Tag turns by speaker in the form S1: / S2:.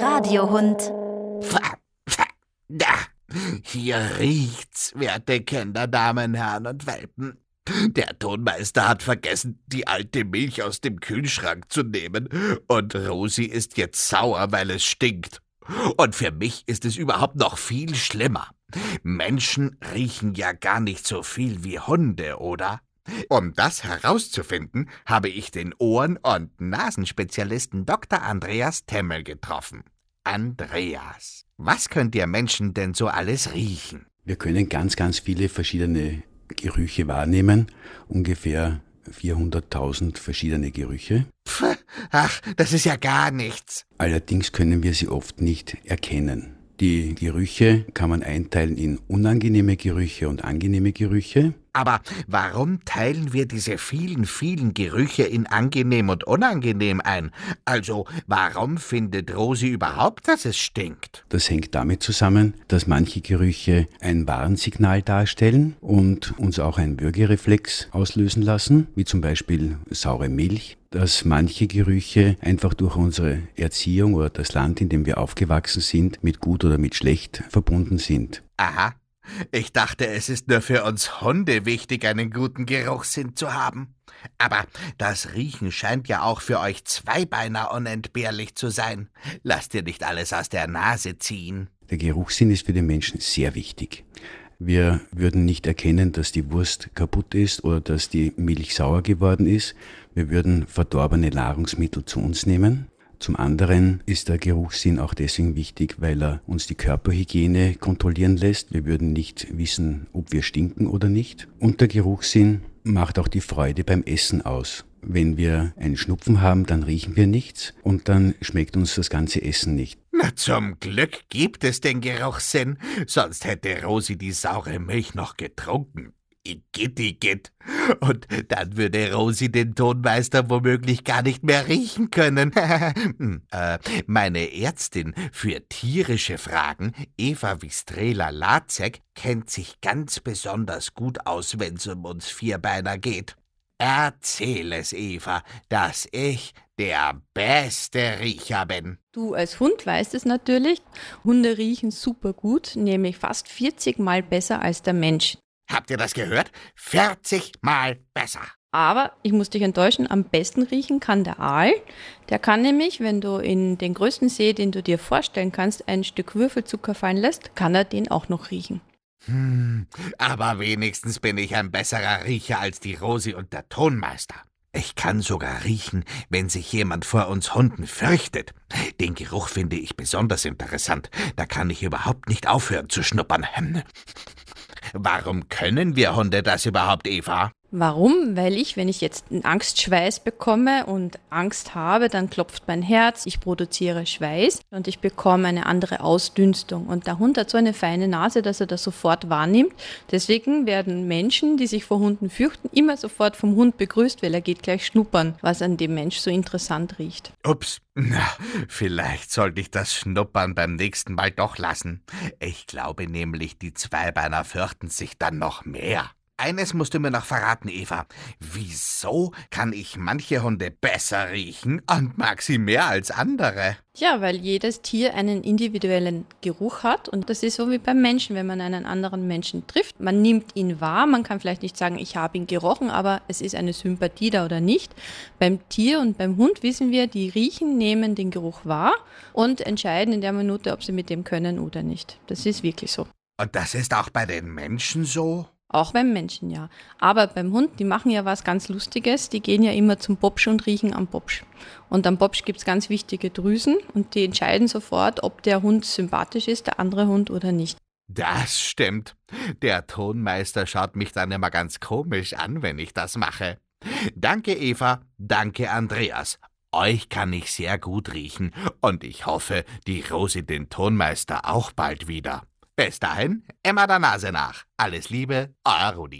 S1: Radiohund.
S2: Da, hier riecht's, werte Kinder, Damen, Herren und Welpen. Der Tonmeister hat vergessen, die alte Milch aus dem Kühlschrank zu nehmen, und Rosi ist jetzt sauer, weil es stinkt. Und für mich ist es überhaupt noch viel schlimmer. Menschen riechen ja gar nicht so viel wie Hunde, oder? Um das herauszufinden, habe ich den Ohren- und Nasenspezialisten Dr. Andreas Temmel getroffen. Andreas, was könnt ihr Menschen denn so alles riechen?
S3: Wir können ganz, ganz viele verschiedene Gerüche wahrnehmen, ungefähr 400.000 verschiedene Gerüche.
S2: Pff, ach, das ist ja gar nichts.
S3: Allerdings können wir sie oft nicht erkennen. Die Gerüche kann man einteilen in unangenehme Gerüche und angenehme Gerüche.
S2: Aber warum teilen wir diese vielen, vielen Gerüche in angenehm und unangenehm ein? Also, warum findet Rosi überhaupt, dass es stinkt?
S3: Das hängt damit zusammen, dass manche Gerüche ein Warnsignal darstellen und uns auch einen Würgereflex auslösen lassen, wie zum Beispiel saure Milch, dass manche Gerüche einfach durch unsere Erziehung oder das Land, in dem wir aufgewachsen sind, mit gut oder mit schlecht verbunden sind.
S2: Aha. Ich dachte, es ist nur für uns Hunde wichtig, einen guten Geruchssinn zu haben. Aber das Riechen scheint ja auch für euch Zweibeiner unentbehrlich zu sein. Lasst ihr nicht alles aus der Nase ziehen.
S3: Der Geruchssinn ist für den Menschen sehr wichtig. Wir würden nicht erkennen, dass die Wurst kaputt ist oder dass die Milch sauer geworden ist. Wir würden verdorbene Nahrungsmittel zu uns nehmen. Zum anderen ist der Geruchssinn auch deswegen wichtig, weil er uns die Körperhygiene kontrollieren lässt. Wir würden nicht wissen, ob wir stinken oder nicht. Und der Geruchssinn macht auch die Freude beim Essen aus. Wenn wir einen Schnupfen haben, dann riechen wir nichts und dann schmeckt uns das ganze Essen nicht.
S2: Na, zum Glück gibt es den Geruchssinn, sonst hätte Rosi die saure Milch noch getrunken. Igitt, igitt. Und dann würde Rosi den Tonmeister womöglich gar nicht mehr riechen können. Hm, äh, meine Ärztin für tierische Fragen, Eva Wistrela Lazek, kennt sich ganz besonders gut aus, wenn's um uns Vierbeiner geht. Erzähl es, Eva, dass ich der beste Riecher bin.
S4: Du als Hund weißt es natürlich. Hunde riechen super gut, nämlich fast 40 Mal besser als der Mensch.
S2: Habt ihr das gehört? 40 Mal besser.
S4: Aber ich muss dich enttäuschen, am besten riechen kann der Aal. Der kann nämlich, wenn du in den größten See, den du dir vorstellen kannst, ein Stück Würfelzucker fallen lässt, kann er den auch noch riechen.
S2: Hm, aber wenigstens bin ich ein besserer Riecher als die Rosi und der Tonmeister. Ich kann sogar riechen, wenn sich jemand vor uns Hunden fürchtet. Den Geruch finde ich besonders interessant. Da kann ich überhaupt nicht aufhören zu schnuppern. Warum können wir Hunde das überhaupt, Eva?
S4: Warum? Weil ich, wenn ich jetzt einen Angstschweiß bekomme und Angst habe, dann klopft mein Herz, ich produziere Schweiß und ich bekomme eine andere Ausdünstung. Und der Hund hat so eine feine Nase, dass er das sofort wahrnimmt. Deswegen werden Menschen, die sich vor Hunden fürchten, immer sofort vom Hund begrüßt, weil er geht gleich schnuppern, was an dem Mensch so interessant riecht.
S2: Ups, na, vielleicht sollte ich das Schnuppern beim nächsten Mal doch lassen. Ich glaube nämlich, die Zweibeiner fürchten sich dann noch mehr. Eines musst du mir noch verraten, Eva. Wieso kann ich manche Hunde besser riechen und mag sie mehr als andere?
S4: Ja, weil jedes Tier einen individuellen Geruch hat und das ist so wie beim Menschen, wenn man einen anderen Menschen trifft. Man nimmt ihn wahr, man kann vielleicht nicht sagen, ich habe ihn gerochen, aber es ist eine Sympathie da oder nicht. Beim Tier und beim Hund wissen wir, die riechen, nehmen den Geruch wahr und entscheiden in der Minute, ob sie mit dem können oder nicht. Das ist wirklich so.
S2: Und das ist auch bei den Menschen so?
S4: Auch beim Menschen, ja. Aber beim Hund, die machen ja was ganz Lustiges. Die gehen ja immer zum Popsch und riechen am Popsch. Und am Popsch gibt es ganz wichtige Drüsen und die entscheiden sofort, ob der Hund sympathisch ist, der andere Hund oder nicht.
S2: Das stimmt. Der Tonmeister schaut mich dann immer ganz komisch an, wenn ich das mache. Danke, Eva. Danke, Andreas. Euch kann ich sehr gut riechen und ich hoffe, die Rosi den Tonmeister auch bald wieder. Bis dahin, immer der Nase nach. Alles Liebe, euer Rudi.